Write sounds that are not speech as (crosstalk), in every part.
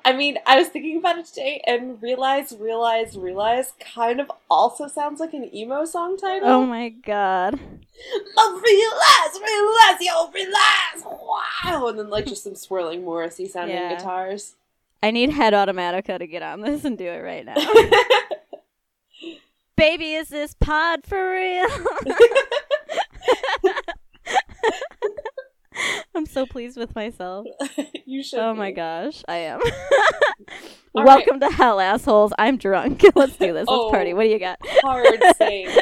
(laughs) I mean, I was thinking about it today and realize, realize, realize kind of also sounds like an emo song title. Oh my god. Oh, realize, realize, yo, realize, wow, and then like just some swirling Morrissey sounding Yeah. guitars. I need Head Automatica to get on this and do it right now. (laughs) Baby, is this pod for real? (laughs) I'm so pleased with myself. (laughs) you should. Oh be. my gosh, I am. (laughs) (laughs) Welcome to hell, assholes. I'm drunk. Let's do this. Let's Oh. party. What do you got? Hard save.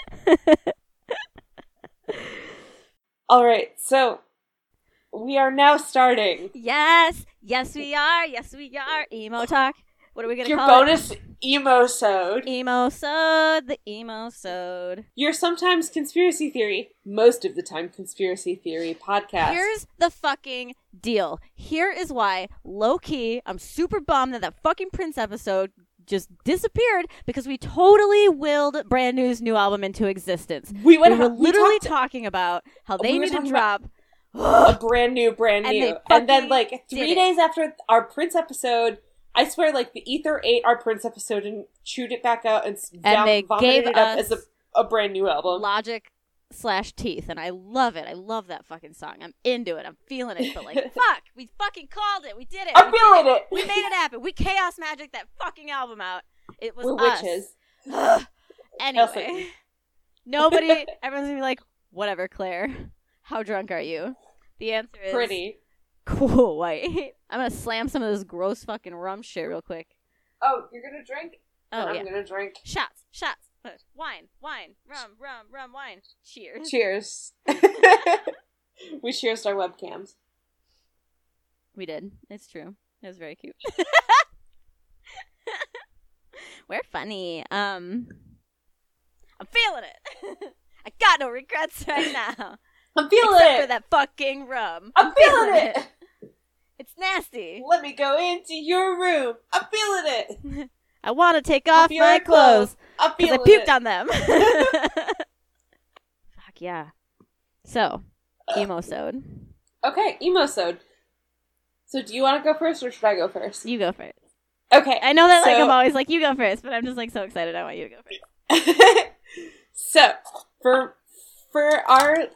All right, so we are now starting yes, yes we are. Yes we are. Emo talk. What are we gonna your call bonus emo sode. Emo sode. The emo sode. Your sometimes conspiracy theory, most of the time conspiracy theory podcast. Here's the fucking deal. Here is why, low key, I'm super bummed that that fucking Prince episode just disappeared because we totally willed Brand New's new album into existence. we We went were we literally talked talking about how they were need to drop. a brand new, brand (sighs) And new, and then like three it. days after our Prince episode. I swear, like the Ether ate our Prince episode and chewed it back out and, s- vom- they vomited gave it up as a, a brand new album. Logic slash teeth, and I love it. I love that fucking song. I'm into it. I'm feeling it. But like, (laughs) fuck, we fucking called it. We did it. I'm we feeling it. We made it happen. We chaos magic that fucking album out. It was We're us. witches. (sighs) anyway, nobody. (laughs) Everyone's gonna be like, "Whatever, Claire. How drunk are you?" The answer is Pretty. Cool. (laughs) Wait, I'm gonna slam some of this gross fucking rum shit real quick. Oh, you're gonna drink? Oh I'm yeah, gonna drink. shots, shots, wine, wine, rum, rum, rum, wine. Cheers. Cheers. (laughs) we cheersed our webcams. We did. It's true. It was very cute. (laughs) We're funny. Um, I'm feeling it. I got no regrets right now, I'm feeling except it. for that fucking rum. I'm feeling it. It's nasty. Let me go into your room. I'm feeling it. (laughs) I want to take off my clothes I'm because I puked it. on them. (laughs) Fuck yeah. So, emo (sighs) sode. Okay, emosode. So do you want to go first or should I go first? You go first. Okay. I know that like So- I'm always like you go first, but I'm just like so excited. I want you to go first. (laughs) so for for our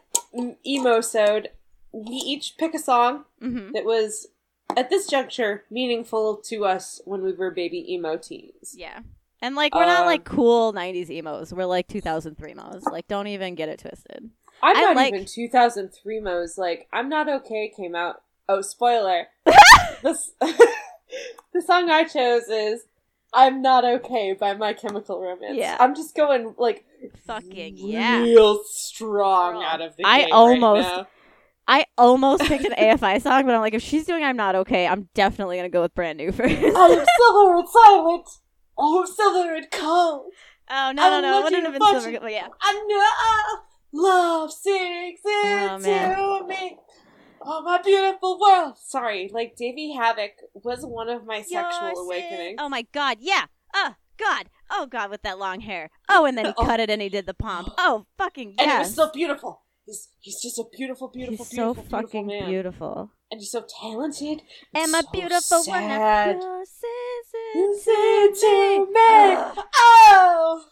emosode, we each pick a song Mm-hmm. that was at this juncture meaningful to us when we were baby emo teens. Yeah. And like we're not Um, like cool '90s emos. We're like 2003 emos. Like don't even get it twisted. I'm I not like- even 2003 Mo's. Like, I'm Not Okay came out. Oh, spoiler. (laughs) this, (laughs) the song I chose is I'm Not Okay by My Chemical Romance. Yeah. I'm just going, like, Fucking yeah. real strong Girl, out of the I right almost- now. I almost picked an AFI (laughs) song, but I'm like, if she's doing I'm not okay, I'm definitely gonna go with brand new (laughs) first. I am silver and silent. I am silver and cold. oh no I'm no no! It wouldn't have been silver. But yeah. I know love sinks Oh, into me. Oh my beautiful world. Sorry, like Davey Havok was one of my sexual You're awakenings. sick. Oh my god, yeah. Oh god. Oh god, with that long hair. Oh, and then he (laughs) Oh. cut it and he did the pomp. (gasps) Oh fucking god. and yes. he was so beautiful. He's he's just a beautiful, beautiful, He's so beautiful, beautiful fucking man. beautiful. And he's so talented. And my so beautiful one sad. Listen to me. Oh.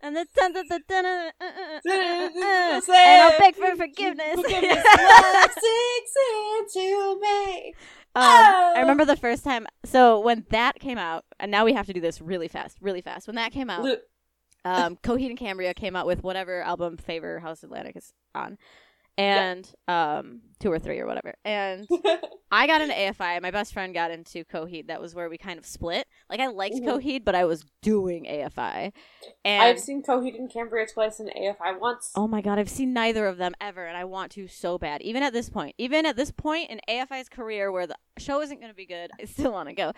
And the dun dun dun dun uh, uh, uh, uh, uh, uh, and I'll beg for forgiveness. Forgiveness. Love sinks into me. Um, Oh. I remember the first time. So when that came out, and now we have to do this really fast, really fast. When that came out, Lu- um, Coheed and Cambria came out with whatever album Favor House Atlantic is on, and um, two or three or whatever. And (laughs) I got into AFI. My best friend got into Coheed. That was where we kind of split. Like I liked Mhm. Coheed, but I was doing AFI. And I've seen Coheed and Cambria twice and AFI once. Oh my god, I've seen neither of them ever, and I want to so bad. Even at this point, even at this point in AFI's career, where the show isn't going to be good, I still want to go.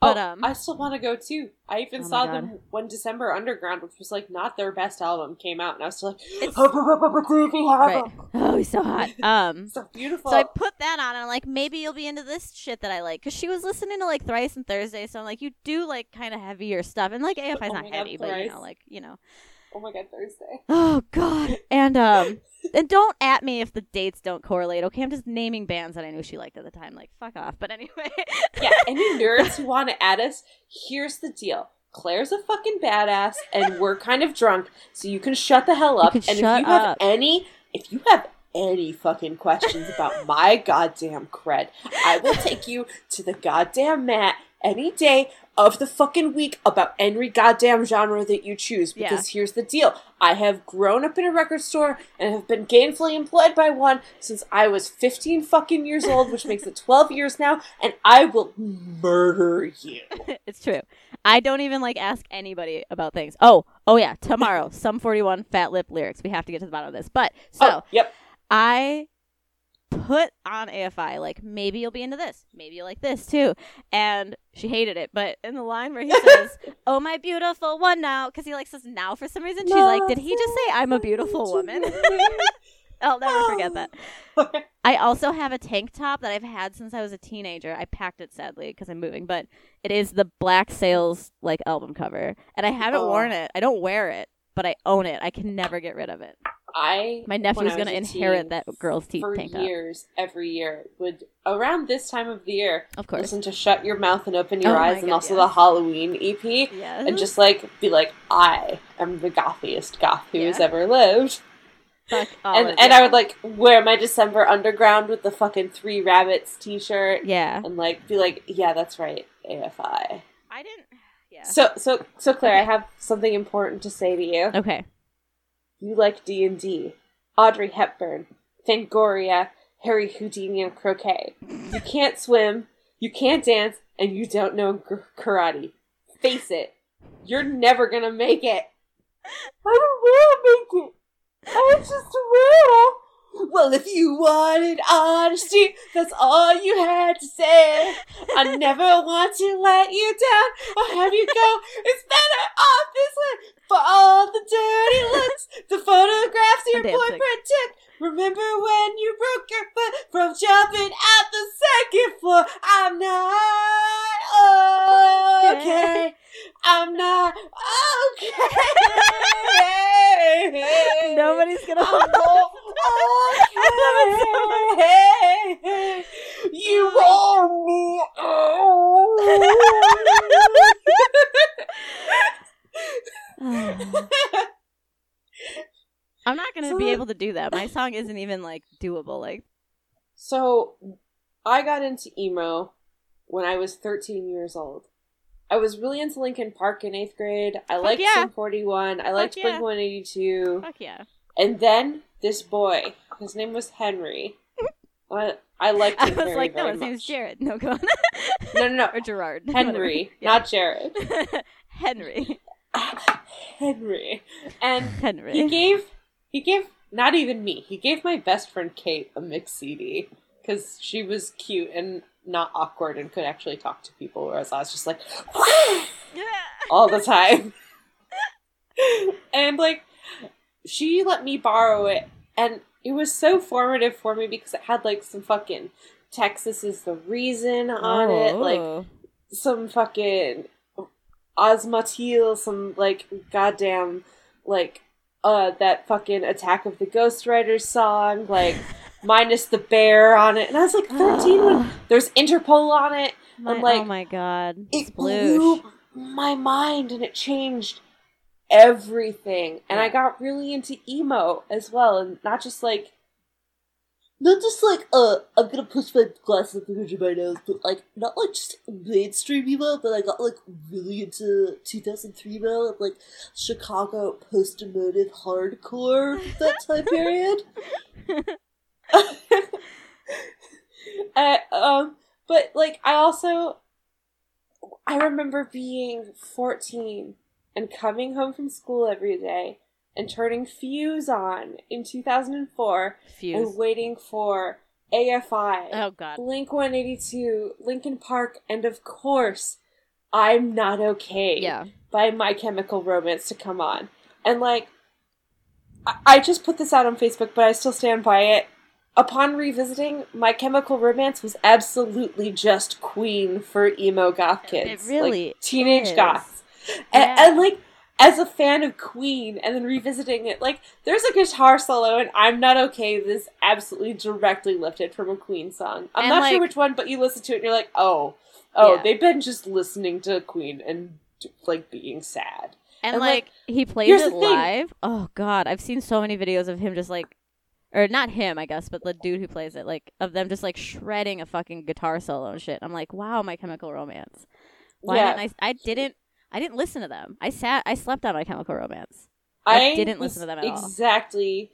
But oh, um, I still want to go too. I even Oh saw them when Decemberunderground, which was like not their best album, came out, and I was still like, (laughs) right. Oh, he's so hot. (laughs) Um, So beautiful. So I put that on, and I'm like, maybe you'll be into this shit that I like, because she was listening to like Thrice and Thursday, so I'm like, you do like kind of heavier stuff, and like AFI's Oh not God, heavy, but you know, like you know. Oh my god, Thursday. (laughs) Oh god. And um (laughs) and don't at me if the dates don't correlate. Okay, I'm just naming bands that I knew she liked at the time. Like fuck off. But anyway. (laughs) Yeah, any nerds who want to add us, here's the deal. Claire's a fucking badass, and we're kind of drunk, so you can shut the hell up. and if you have any, if you have any fucking questions about my goddamn cred, I will take you to the goddamn mat any day of the fucking week about any goddamn genre that you choose. Because here's the deal: I have grown up in a record store and have been gainfully employed by one since I was 15 fucking years old, which makes it 12 years now, and I will murder you. (laughs) it's true. I don't even like ask anybody about things. Oh, oh yeah, tomorrow, Sum 41 fat lip lyrics. We have to get to the bottom of this. But so oh, yep. I put on AFI like maybe you'll be into this, maybe you like this too, and she hated it. But in the line where he (laughs) says, "Oh my beautiful one now," because he likes us now for some reason, she's like, "Did he just say I'm a beautiful woman?" (laughs) I'll never forget that. (laughs) I also have a tank top that I've had since I was a teenager. I packed it sadly because I'm moving, but it is the Black Sails like album cover, and I haven't Oh. worn it. I don't wear it, but I own it. I can never get rid of it. I My when nephew's gonna inherit teen, that girl's teeth for tank top. years, every year, would around this time of the year Of course. listen to "Shut Your Mouth and Open Your Oh my Eyes" and also yes. the Halloween EP, Yes. and just like be like, "I am the gothiest goth who has ever lived." Fuck all and and it. I would like wear my Decemberunderground with the fucking Three Rabbits T-shirt, Yeah. and like be like, "Yeah, that's right, AFI." I didn't. Yeah. So so so Claire, I have something important to say to you. Okay. You like D and D, Audrey Hepburn, Fangoria, Harry Houdini, and croquet. You can't swim, you can't dance, and you don't know karate. Face it, you're never gonna make it. I don't will make it. I just will. Well, if you wanted honesty, that's all you had to say. I never want to let you down or have you go. It's better off this way for all the dirty looks, the photographs your boyfriend took. Remember when you broke your foot from jumping out the second floor? I'm not okay. I'm not (laughs) okay. Nobody's gonna. (laughs) I'm not okay. You want me? I'm not gonna So- be able to do that. My song isn't even like doable. Like So, I got into emo when I was 13 years old. I was really into Linkin Park in eighth grade. I liked yeah. Sum 41. I liked yeah. Blink 182. fuck yeah. And then this boy, his name was Henry. I, I liked I was very, like, no, his much. name's Jared. No, go on. No, no, (laughs) or Gerard. (laughs) Henry, Whatever. not Jared. (laughs) Henry. Henry. And Henry. he gave he gave not even me. He gave my best friend Kate a mix CD because she was cute and not awkward and could actually talk to people, whereas I was just like all the time. and like she let me borrow it and it was so formative for me because it had like some fucking Texas is the reason on it, like Oh. some fucking Osmotil, some like goddamn like uh that fucking Attack of the Ghost Riders song, like (laughs) minus the bear on it. And I was like thirteen when there's Interpol on it. My- I'm like, oh my god. It Sploosh. blew my mind and it changed everything. And I got really into emo as well, and not just like not just like uh I'm gonna push my glasses up into my nose, but like not like just mainstream emo, but I got like really into 2003 emo, and, like Chicago post emotive hardcore (laughs) that time period. (laughs) uh, um, but like I also I remember being 14 and coming home from school every day and turning Fuse on in 2004 Fuse. and waiting for AFI, Oh god. Blink 182, Linkin Park, and of course, I'm Not Okay Yeah. by My Chemical Romance to come on. And like, I, I just put this out on Facebook, but I still stand by it. Upon revisiting, My Chemical Romance was absolutely just queen for emo goth kids. really like, teenage is. goths. And, Yeah. and like, as a fan of Queen and then revisiting it, like there's a guitar solo and I'm not okay. This absolutely directly lifted from a Queen song. I'm And, not sure which one, but you listen to it and you're like, oh, oh, Yeah. they've been just listening to Queen and like being sad. And, And, like, like, he plays it thing. live. Oh god, I've seen so many videos of him just like or not him, I guess, but the dude who plays it, like of them just like shredding a fucking guitar solo and shit. I'm like, wow, my chemical romance. Why Yeah. didn't I I didn't I didn't listen to them. I sat I slept on my chemical romance. I didn't listen to them at all. Exactly.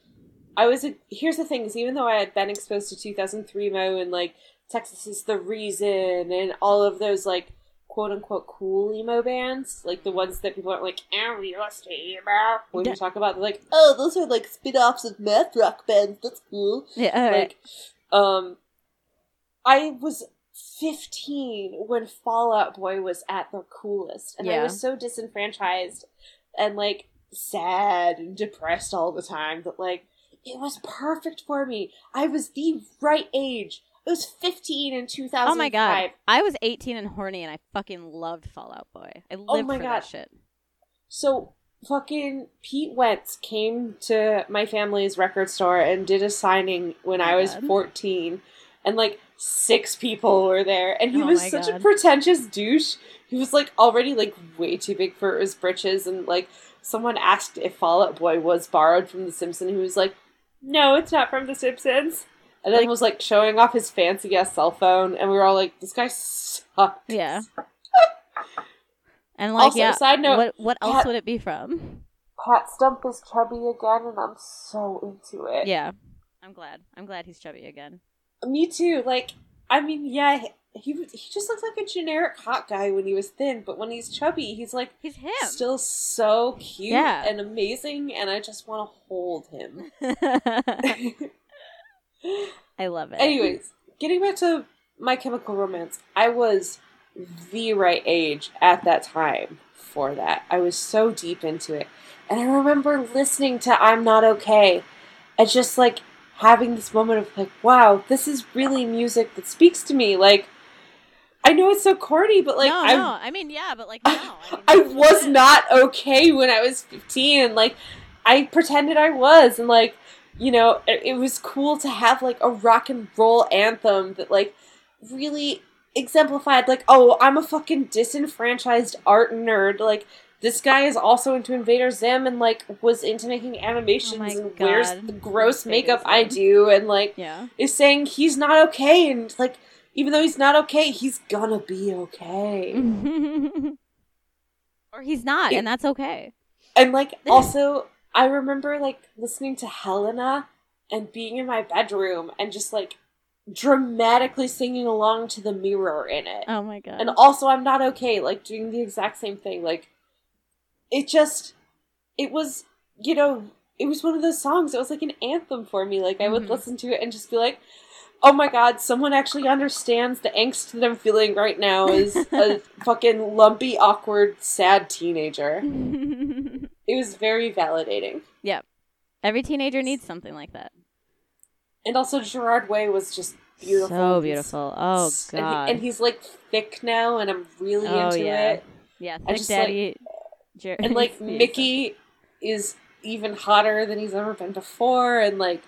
I was. A, here's the thing: is even though I had been exposed to 2003 Mo and like Texas is the reason and all of those like quote unquote cool emo bands, like the ones that people aren't like, "Oh, we lost emo." When Yeah. we talk about, like, "Oh, those are like spin-offs of math rock bands. That's cool." Yeah, Like, um, I was 15 when Fall Out Boy was at the coolest, and I was so disenfranchised and like sad and depressed all the time that like it was perfect for me. I was the right age. I was 15 in 2005. Oh my god. I was 18 and horny and I fucking loved Fall Out Boy. I oh lived Oh my for God. that shit. So fucking Pete Wentz came to my family's record store and did a signing when Oh I was God. 14 and like six people were there and he Oh was such a pretentious douche. He was like already like way too big for his britches and like someone asked if Fall Out Boy was borrowed from The Simpsons. He was like, "No, it's not from The Simpsons." And then Like- was like showing off his fancy ass cell phone and we were all like, "This guy sucks." Yeah. (laughs) And like Also, yeah, side note, what what else Pat- would it be from? Pat Stump is chubby again, and I'm so into it. Yeah. I'm glad. I'm glad he's chubby again. Me too. Like, I mean, yeah, he he just looks like a generic hot guy when he was thin, but when he's chubby, he's like He's him. still so cute Yeah. and amazing, and I just want to hold him. (laughs) (laughs) I love it. Anyways, getting back to My Chemical Romance, I was the right age at that time for that. I was so deep into it. And I remember listening to I'm Not Okay and just like having this moment of like, wow, this is really music that speaks to me. Like, I know it's so corny, but like, no, I, no. I mean, yeah, but like, no. I, mean, (laughs) I was not okay when I was 15 like I pretended I was and like you know it, it was cool to have like a rock and roll anthem that like really exemplified like oh I'm a fucking disenfranchised art nerd like this guy is also into Invader Zim and like was into making animations Oh and wears the gross Invader makeup I do and like Yeah. is saying he's not okay and like even though he's not okay he's gonna be okay. (laughs) or he's not, It- and that's okay. And like also I remember like listening to Helena and being in my bedroom and just like dramatically singing along to the mirror in it. Oh my god. And also I'm not okay like doing the exact same thing like it just it was you know it was one of those songs it was like an anthem for me like I would Mhm. listen to it and just be like oh my god someone actually understands the angst that I'm feeling right now as a (laughs) fucking lumpy awkward sad teenager (laughs) it was very validating. Yep, every teenager needs something like that. And also Gerard Way was just beautiful. So beautiful. Oh and he- god. And, he's like thick now and I'm really Oh, into yeah. it. yeah, I Thick just, like- And like (laughs) Mickey is even hotter than he's ever been before and like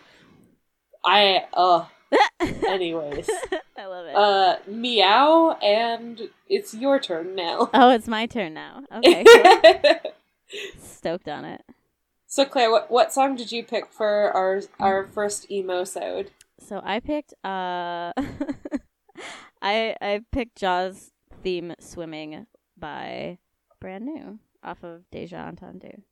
I uh (laughs) anyways. I love it. Uh meow and it's your turn now. oh, it's my turn now. Okay, (laughs) stoked on it. so Claire, what what song did you pick for our our first emo sode? So I picked uh I I picked Jaws theme swimming by Brand New off of Deja Entendu.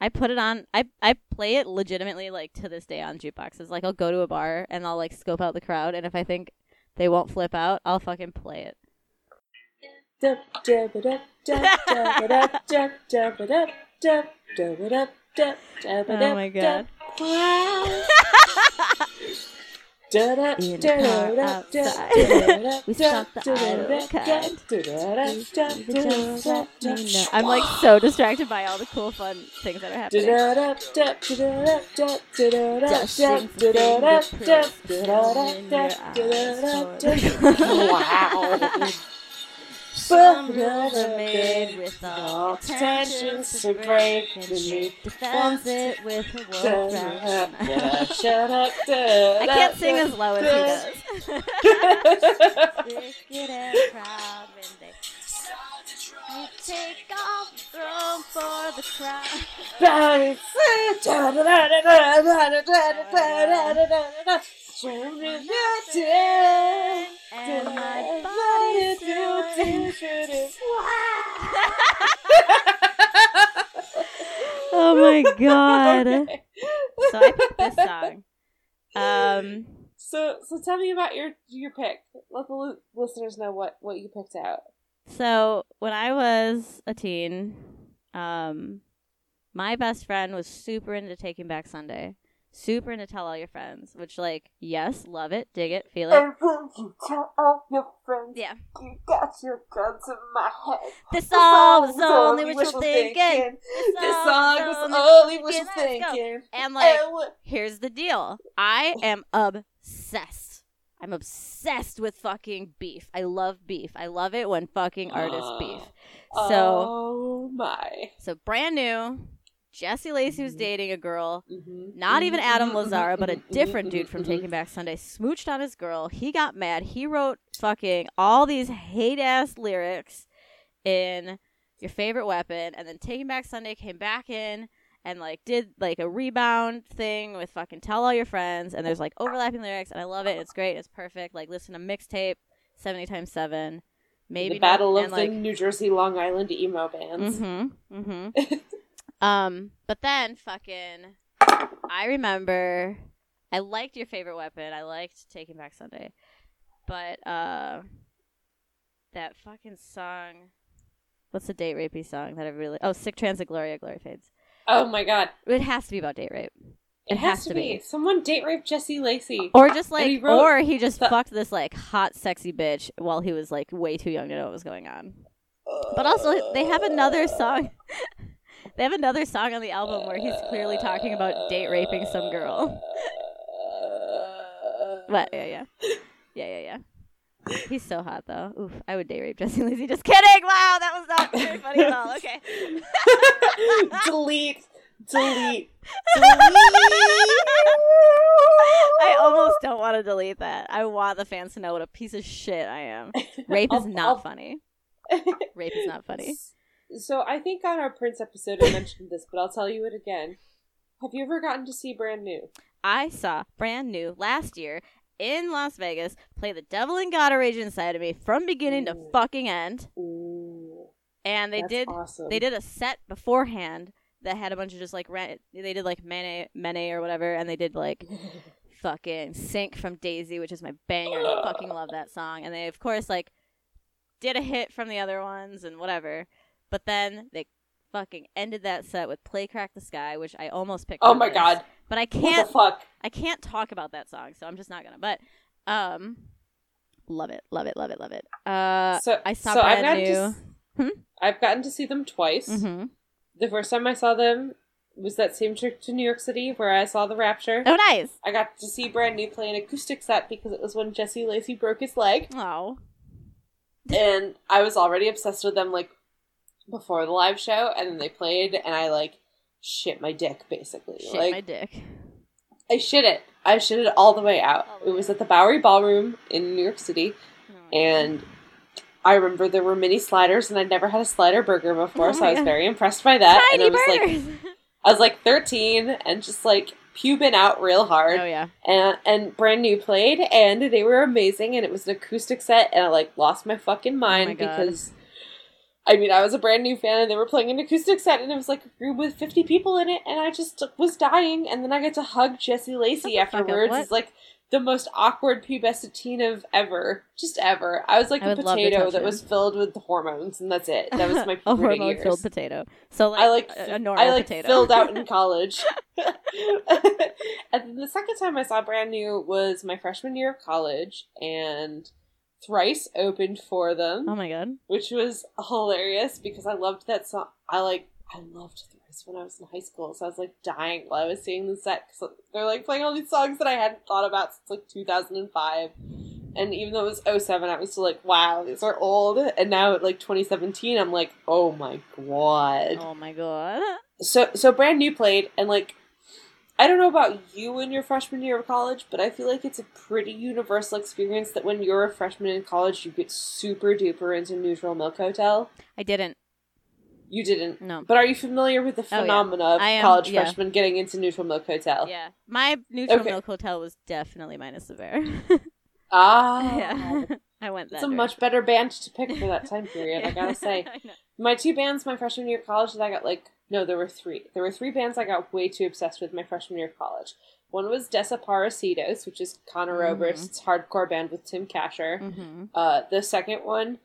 I put it on I I play it legitimately like to this day on jukeboxes. Like I'll go to a bar and I'll like scope out the crowd and if I think they won't flip out, I'll fucking play it. Oh (laughs) Oh my god. (laughs) (laughs) I'm like so distracted by all the cool fun things that are happening. Wow. Rules are made with all intentions to break, and she defends it with her wolf crouch. Shut up. I can't sing as low as he does. Wicked and proud when they they take off the throne for the crown. And my body still Oh my god. Okay. So I picked this song. Um So, so tell me about your your pick. Let the li- listeners know what what you picked out. so when I was a teen, um my best friend was super into Taking Back Sunday. Super into Tell All Your Friends, which like, yes, love it, dig it, feel it. And when you tell all your friends, Yeah. you got your guns in my head. This song was only what you're thinking. This song was only wishful wishful thinking. Let's go. thinking. And like And here's the deal. I am obsessed. I'm obsessed with fucking beef. I love beef. I love it when fucking artists Uh, beef. So oh my. so brand new. Jesse Lacey was Mhm. dating a girl. Mhm. Not even Adam Mhm, Lazzara, but a different dude from. Taking Back Sunday smooched on his girl. He got mad. He wrote fucking all these hate ass lyrics in Your Favorite Weapon, and then Taking Back Sunday came back in and like did like a rebound thing with fucking Tell All Your Friends, and there's like overlapping lyrics, and I love it. It's great. It's perfect. Like listen to mixtape seventy times seven. Maybe the battle not- of and, like, the New Jersey Long Island emo bands. Mm-hmm. Mm-hmm. (laughs) um, but then fucking I remember I liked your favorite weapon. I liked Taking Back Sunday. But uh that fucking song what's the date rapey song that I really Oh, Sic Transit Gloria Glory Fades. Oh my god. It has to be about date rape. It, has, to be. Someone date raped Jesse Lacey. Or just like he or he just the- fucked this like hot sexy bitch while he was like way too young to know what was going on. But also, they have another song. (laughs) they have another song on the album where he's clearly talking about date raping some girl. What? Yeah, yeah, yeah, yeah, yeah. He's so hot though. Oof, I would date rape Jesse Lacey. Just kidding. Wow, that was not very funny at all. Okay. (laughs) delete. Delete. (laughs) I almost don't want to delete that. I want the fans to know what a piece of shit I am. (laughs) Rape is not funny. Rape is not funny. So I think on our Prince episode I mentioned this, but I'll tell you it again. Have you ever gotten to see Brand New? I saw brand new last year in Las Vegas play The Devil and God Are Rage Inside of Me from beginning to fucking end. Ooh, And they that's did awesome. they did a set beforehand that had a bunch of just like ran- they did like Mene Mene or whatever and they did like (laughs) fucking Sink from Daisy, which is my banger. I fucking love that song. And they of course like did a hit from the other ones and whatever. But then they fucking ended that set with Play Crack the Sky, which I almost picked Oh my this. god! But I can't? I can't talk about that song, so I'm just not gonna. But um, love it, love it, love it, love it. Uh, so I saw so I've brand gotten new. to, Hmm? I've gotten to see them twice. hmm The first time I saw them was that same trip to New York City where I saw the Rapture. Oh, nice. I got to see Brand New play an acoustic set because it was when Jesse Lacey broke his leg, Oh, and I was already obsessed with them like before the live show, and then they played, and I like shit my dick basically. shit, like my dick. I shit it. I shit it all the way out. It was at the Bowery Ballroom in New York City, Oh, and I remember there were mini sliders, and I'd never had a slider burger before, Oh so I was God. very impressed by that. tiny and I was like, burgers. I was like 13 and just like pubing out real hard. oh yeah. And and brand new played, and they were amazing, and it was an acoustic set, and I like lost my fucking oh mind Oh God. because. I mean, I was a brand new fan, and they were playing an acoustic set, and it was like a room with fifty people in it, and I just was dying. And then I get to hug Jesse Lacey Shut the fuck up, afterwards. It's like the most awkward pubescent teen of ever, just ever. I was like I a would love to potato that was filled with hormones, and that's it. That was my (laughs) a hormone years. filled potato. So like, I like a, a normal I like potato. filled out in (laughs) college. (laughs) and then the second time I saw Brand New was my freshman year of college, and Thrice opened for them, oh my god. which was hilarious because I loved that song. I like I loved Thrice when I was in high school, so I was like dying while I was seeing the set because they're like playing all these songs that I hadn't thought about since like 2005. And even though it was 07, I was still like, wow, these are old. And now at like 2017, I'm like, oh my god. Oh my god. So so brand new played and like I don't know about you in your freshman year of college, but I feel like it's a pretty universal experience that when you're a freshman in college, you get super duper into Neutral Milk Hotel. I didn't. You didn't. No. But are you familiar with the Oh, yeah. phenomena of I am, college yeah. freshmen getting into Neutral Milk Hotel? Yeah. My neutral Okay. milk hotel was definitely minus the bear. (laughs) Ah. yeah. (laughs) I went that It's a much better band to pick for that time period, I gotta (laughs) say. I. My two bands my freshman year of college that I got like no, there were three. There were three bands I got way too obsessed with my freshman year of college. One was Desaparecidos, which is Conor Mhm. Oberst's hardcore band with Tim Kasher. Mhm. Uh, the second one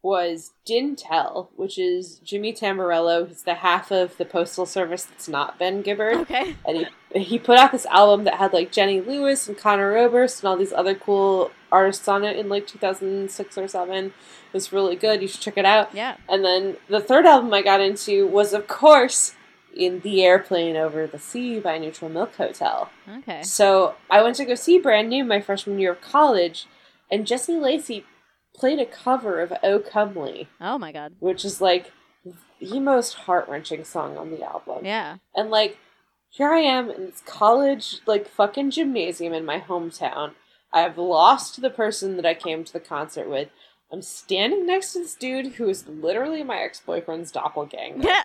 was Dntel, which is Jimmy Tamborello, who's the half of the Postal Service that's not Ben Gibbard. Okay. And he he put out this album that had like Jenny Lewis and Conor Oberst and all these other cool artists on it in like 2006 or 7. It was really good. You should check it out. Yeah. And then the third album I got into was, of course, In the Airplane Over the Sea by Neutral Milk Hotel. Okay. So I went to go see Brand New my freshman year of college, and Jesse Lacey played a cover of Oh Comely, Oh my god. which is like the most heart wrenching song on the album. Yeah. And like, here I am in this college, like fucking gymnasium in my hometown. I've lost the person that I came to the concert with. I'm standing next to this dude who is literally my ex boyfriend's doppelganger. Yeah.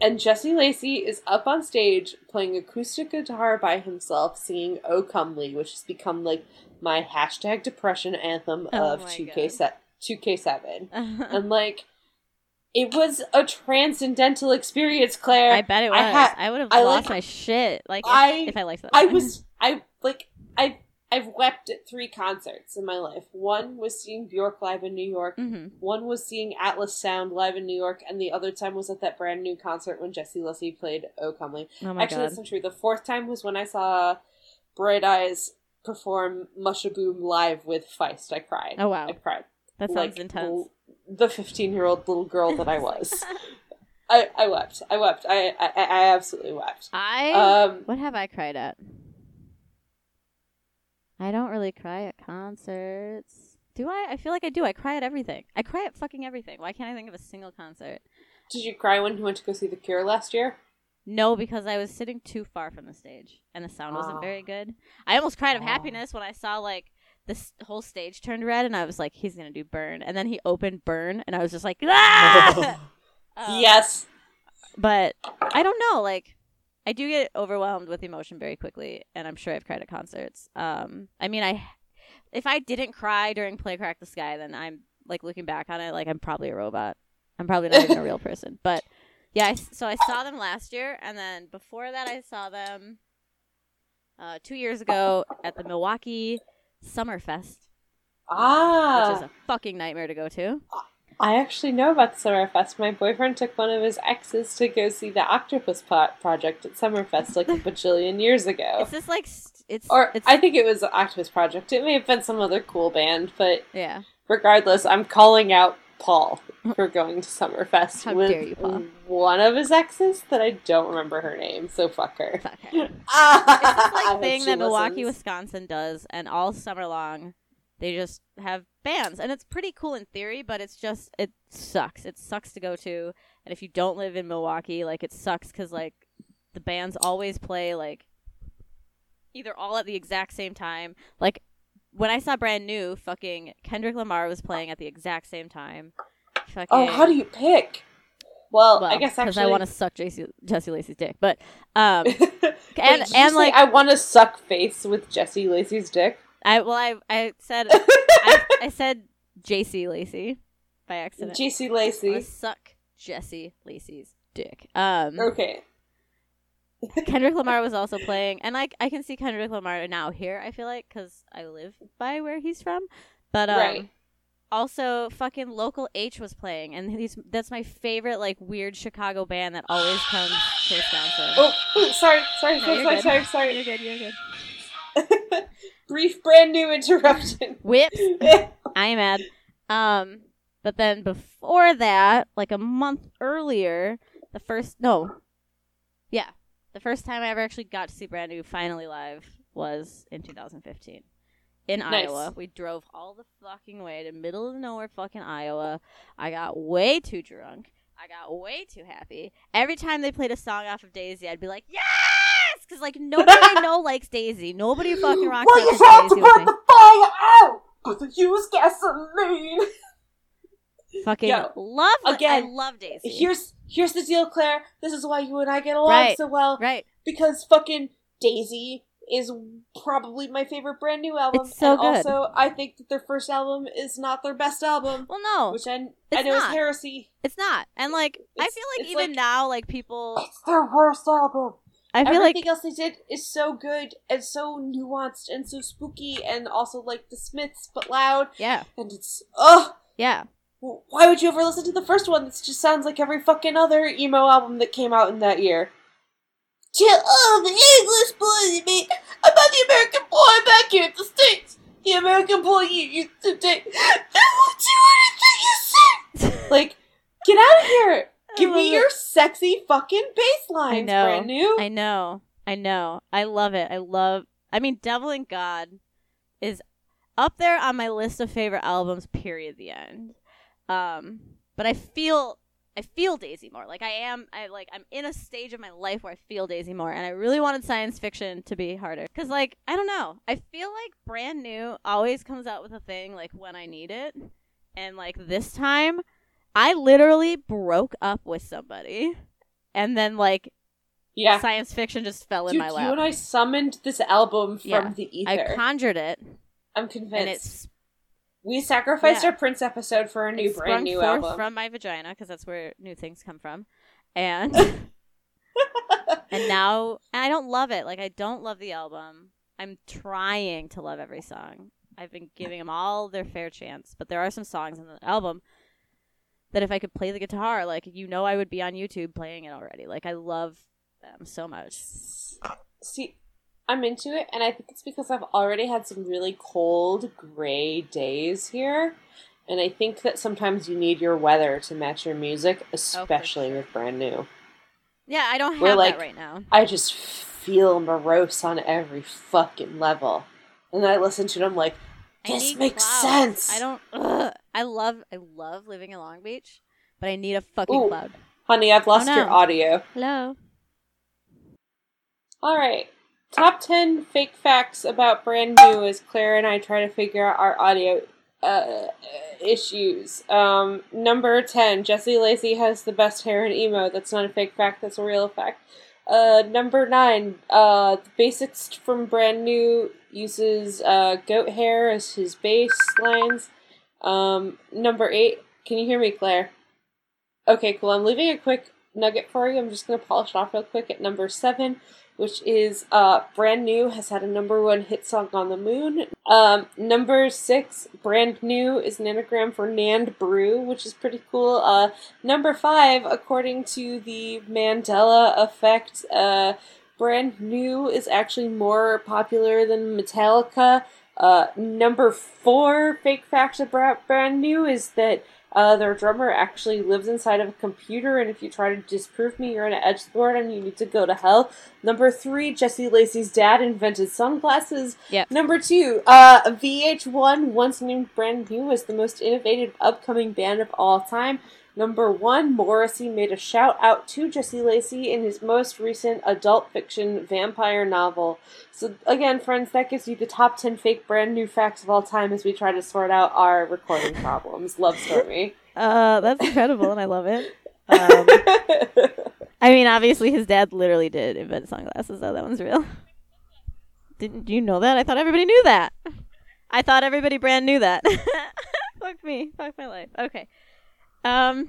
And Jesse Lacey is up on stage playing acoustic guitar by himself, singing "Oh Comely," which has become like my hashtag depression anthem Oh of two K two K seven. (laughs) And like, it was a transcendental experience, Claire. I bet it was. I I, would have lost like- my shit. Like if, I- if I liked that. I was I like I I've wept at three concerts in my life. One was seeing Bjork live in New York. Mhm. One was seeing Atlas Sound live in New York, and the other time was at that brand new concert when Jesse Lacey played "Oh Comely." Oh my Actually, god. that's not true. The fourth time was when I saw Bright Eyes perform "Mushaboom" live with Feist. I cried. Oh wow. I cried. That sounds like intense. The fifteen-year-old little girl that I was. (laughs) I, I wept. I wept. I, I I absolutely wept. I Um, What have I cried at? I don't really cry at concerts. Do I? I feel like I do. I cry at everything. I cry at fucking everything. Why can't I think of a single concert? did you cry when you went to go see The Cure last year? No, because I was sitting too far from the stage and the sound wasn't Ah. very good. I almost cried of Ah. happiness when I saw like this whole stage turned red and I was like, he's gonna do burn. And then he opened burn and I was just like, (laughs) ah! Um, yes. but I don't know. Like, I do get overwhelmed with emotion very quickly, and I'm sure I've cried at concerts. Um, I mean, I if I didn't cry during Play Crack the Sky, then I'm like looking back on it, like I'm probably a robot. I'm probably not even a real person. (laughs) But yeah, I, so I saw them last year, and then before that, I saw them uh, two years ago at the Milwaukee Summerfest, which Ah, is a fucking nightmare to go to. I actually know about the Summerfest. My boyfriend took one of his exes to go see the Octopus Pot Project at Summerfest like a (laughs) bajillion years ago. It's just like it's Or it's I think it was the Octopus Project. It may have been some other cool band, but yeah. regardless, I'm calling out Paul (laughs) for going to Summerfest How with dare you, Paul. one of his exes that I don't remember her name. So fuck her. Fuck her. It's this like (laughs) thing that Milwaukee. Wisconsin does, and all summer long, they just have bands, and it's pretty cool in theory, but it's just it sucks. It sucks to go to, and if you don't live in Milwaukee, like it sucks because like the bands always play like either all at the exact same time. Like when I saw brand new, fucking Kendrick Lamar was playing at the exact same time. Fucking, Oh, how do you pick? Well, well, I guess because I want to suck Jesse, Jesse Lacey's dick, but um, (laughs) Wait, and and say like I want to suck face with Jesse Lacey's dick. I well, I I said I, (laughs) I said J.C. Lacey by accident. JC I Lacey. suck Jesse Lacey's dick. Um, Okay. Kendrick (laughs) Lamar was also playing, and like I can see Kendrick Lamar now here. I feel like because I live by where he's from, but um, Right. also fucking local H was playing, and he's that's my favorite like weird Chicago band that always (gasps) comes to Wisconsin. Oh, ooh, sorry, sorry, No, sorry, sorry, sorry, sorry. You're good. You're good. (laughs) Brief, brand new interruption. (laughs) Whips. (laughs) I am mad. Um, but then before that, like a month earlier, the first no, yeah, the first time I ever actually got to see Brand New finally live was in 2015, in Nice. Iowa. We drove all the fucking way to middle of nowhere, fucking Iowa. I got way too drunk. I got way too happy. Every time they played a song off of Daisy, I'd be like, Because like nobody I know likes Daisy. Nobody (gasps) fucking rocks Daisy. well, you to have to put the fire out because use gasoline. (laughs) Fucking Yo, love again, I love Daisy. Here's here's the deal, Claire. This is why you and I get along Right. so well right. because fucking Daisy is probably my favorite brand new album. It's so and good. also, I think that their first album is not their best album, Well, no, which I I it's know is heresy. it's not. And like I feel like even like- now, like people, It's their worst album. I feel Everything like else they did is so good and so nuanced and so spooky and also like the Smiths but loud yeah, and it's ugh. yeah. Why would you ever listen to the first one? This just sounds like every fucking other emo album that came out in that year. Chill, oh, the English boy, me. I'm not the American boy back here at the States. The American boy you used to date. I won't do anything you say. (laughs) Like, get out of here. Give me your sexy fucking bass lines, I know. brand new. I know. I know. I love it. I love I mean Devil and God is up there on my list of favorite albums, period the end. Um but I feel I feel Daisy more. Like I am I like I'm in a stage of my life where I feel Daisy more and I really wanted science fiction to be harder cuz like I don't know. I feel like brand new always comes out with a thing like when I need it. And like this time I literally broke up with somebody and then like yeah. science fiction just fell in Dude, my you lap. and I summoned this album from Yeah. the ether. I conjured it, I'm and convinced. it's we sacrificed Yeah. our Prince episode for a new it brand new album. from my vagina because that's where new things come from, and (laughs) and now and I don't love it. Like I don't love the album. I'm trying to love every song. I've been giving them all their fair chance, but there are some songs in the album that if I could play the guitar, like you know, I would be on YouTube playing it already. Like I love them so much. See, I'm into it, and I think it's because I've already had some really cold, gray days here. And I think that sometimes you need your weather to match your music, oh, especially sure. with brand new. Yeah, I don't We're have like- that right now. I just feel morose on every fucking level. And then I listen to it, I'm like, this makes clouds. sense. I don't. Ugh. I love. I love living in Long Beach, but I need a fucking Ooh. cloud. Honey, I've lost Oh, your audio. Hello. All right. Top 10 fake facts about brand new as Claire and I try to figure out our audio uh, issues. Um, number 10, Jesse Lacey has the best hair in emo. That's not a fake fact, that's a real fact. Uh, number 9, uh, the bassist from brand new uses uh, goat hair as his bass lines. Um, number 8, can you hear me, Claire? Okay, cool. I'm leaving a quick nugget for you. I'm just going to polish it off real quick at number 7 which is uh, brand new, has had a number one hit song on the moon. Um, number six, brand new, is an anagram for Nand Brew, which is pretty cool. Uh, number five, according to the Mandela effect, uh, brand new is actually more popular than Metallica. Uh, number four, fake fact about brand new is that uh, their drummer actually lives inside of a computer, and if you try to disprove me, you're gonna edge the board and you need to go to hell. Number three, Jesse Lacey's dad invented sunglasses. Yep. Number two, uh, VH1 once named Brand New as the most innovative upcoming band of all time. Number one, Morrissey made a shout out to Jesse Lacey in his most recent adult fiction vampire novel. So, again, friends, that gives you the top 10 fake brand new facts of all time as we try to sort out our recording problems. Love Stormy. Uh, that's incredible, and I love it. (laughs) Um, I mean, obviously, his dad literally did invent sunglasses, so that one's real. Didn't you know that? I thought everybody knew that. I thought everybody brand knew that. (laughs) Fuck me. Fuck my life. Okay. Um,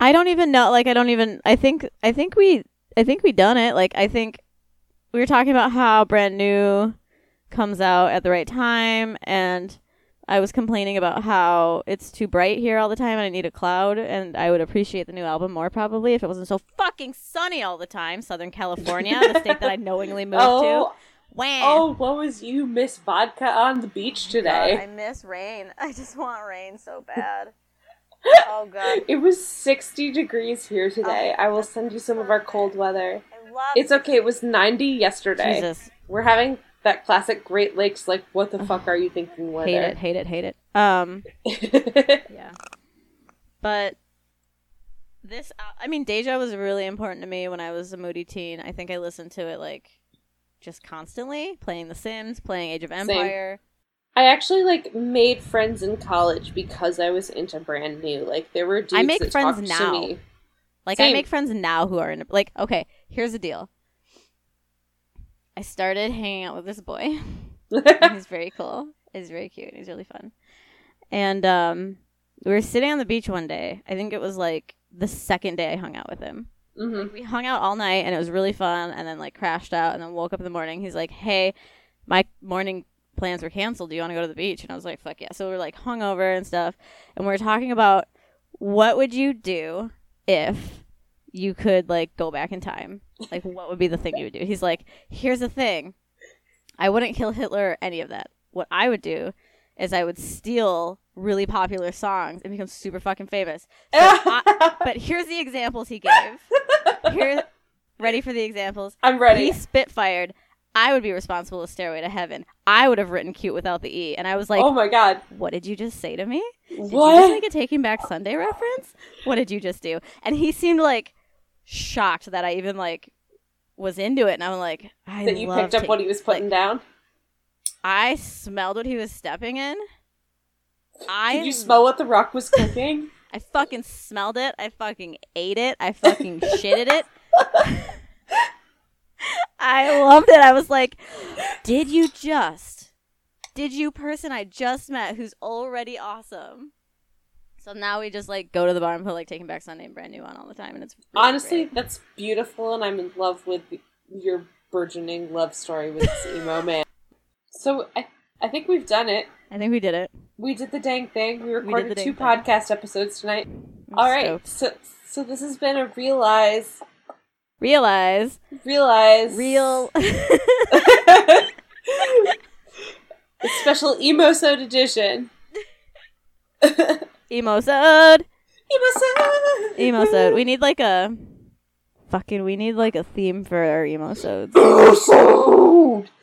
I don't even know. Like, I don't even. I think. I think we. I think we done it. Like, I think we were talking about how brand new comes out at the right time, and I was complaining about how it's too bright here all the time, and I need a cloud, and I would appreciate the new album more probably if it wasn't so fucking sunny all the time. Southern California, the state that I knowingly (laughs) moved oh, to. Wham! oh, what was you miss vodka on the beach God, I miss rain. (laughs) I just want rain so bad. (laughs) oh god, It was 60 degrees here today. Oh, I will send you some of our cold weather. I love. It's okay, it was 90 yesterday. Jesus. We're having that classic Great Lakes, like, what the fuck are you thinking weather? Hate it, hate it, hate it. Um, (laughs) yeah. But this, I mean, Deja was really important to me when I was a moody teen. I think I listened to it like just constantly, playing The Sims, playing Age of Empire. I actually like made friends in college because I was into brand new. Like there were dudes make that friends now. to me. Like I make friends now who are in like okay, here's the deal. I started hanging out with this boy. (laughs) he's very cool. He's very cute. He's really fun. And um we were sitting on the beach one day. I think it was like the second day I hung out with him. hmm We hung out all night and it was really fun and then like crashed out and then woke up in the morning. He's like, "Hey, my morning plans were canceled. Do you want to go to the beach?" And I was like, "Fuck yeah." So we are like hungover and stuff and we are talking about what would you do if you could like go back in time? Like what would be the thing you would do? He's like, "Here's the thing. I wouldn't kill Hitler or any of that. What I would do is I would steal really popular songs and become super fucking famous. So I- (laughs) but here's the examples he gave. Here, ready for the examples? I'm ready. He spitfired. I would be responsible with Stairway to Heaven. I would have written cute without the E. And I was like, oh my god. what did you just say to me? Did you just make a Taking Back Sunday reference? What did you just do? And he seemed like shocked that I even like was into it. And I'm like, I that you picked up what he was putting like, down. I smelled what he was stepping in. I Did you smell what the rock was cooking? (laughs) I fucking smelled it. I fucking ate it. I fucking shitted it. (laughs) I loved it. I was like, did you just, did you person I just met who's already awesome? So now we just like go to the bar and put like Taking Back Sunday and Brand New on all the time, and it's really Honestly, great. that's beautiful, and I'm in love with your burgeoning love story with this (laughs) emo man. So I, I think we've done it. I think we did it. We did the dang thing. We recorded dang two thing. podcast episodes tonight. I'm All right, stoked. so so this has been a realize, Realize, realize, real. (laughs) (laughs) special emo sode edition. Emo sode. emo sode. Emo sode. We need like a fucking. We need like a theme for our emo sodes. Emo sode. (laughs)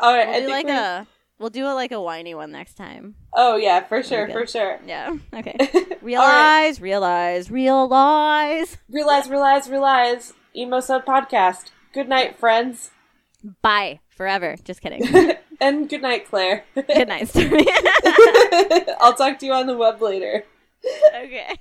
All right, We'll do like we- a. We'll do a like a whiny one next time. Oh yeah, for sure, for sure. Yeah. Okay. (laughs) All right. Realize, realize, realize. Realize, realize, realize. Emo sode podcast. Good night, friends, Bye forever. Just kidding. (laughs) and good night, Claire. Good night, Stormy. (laughs) I'll talk to you on the web later. okay.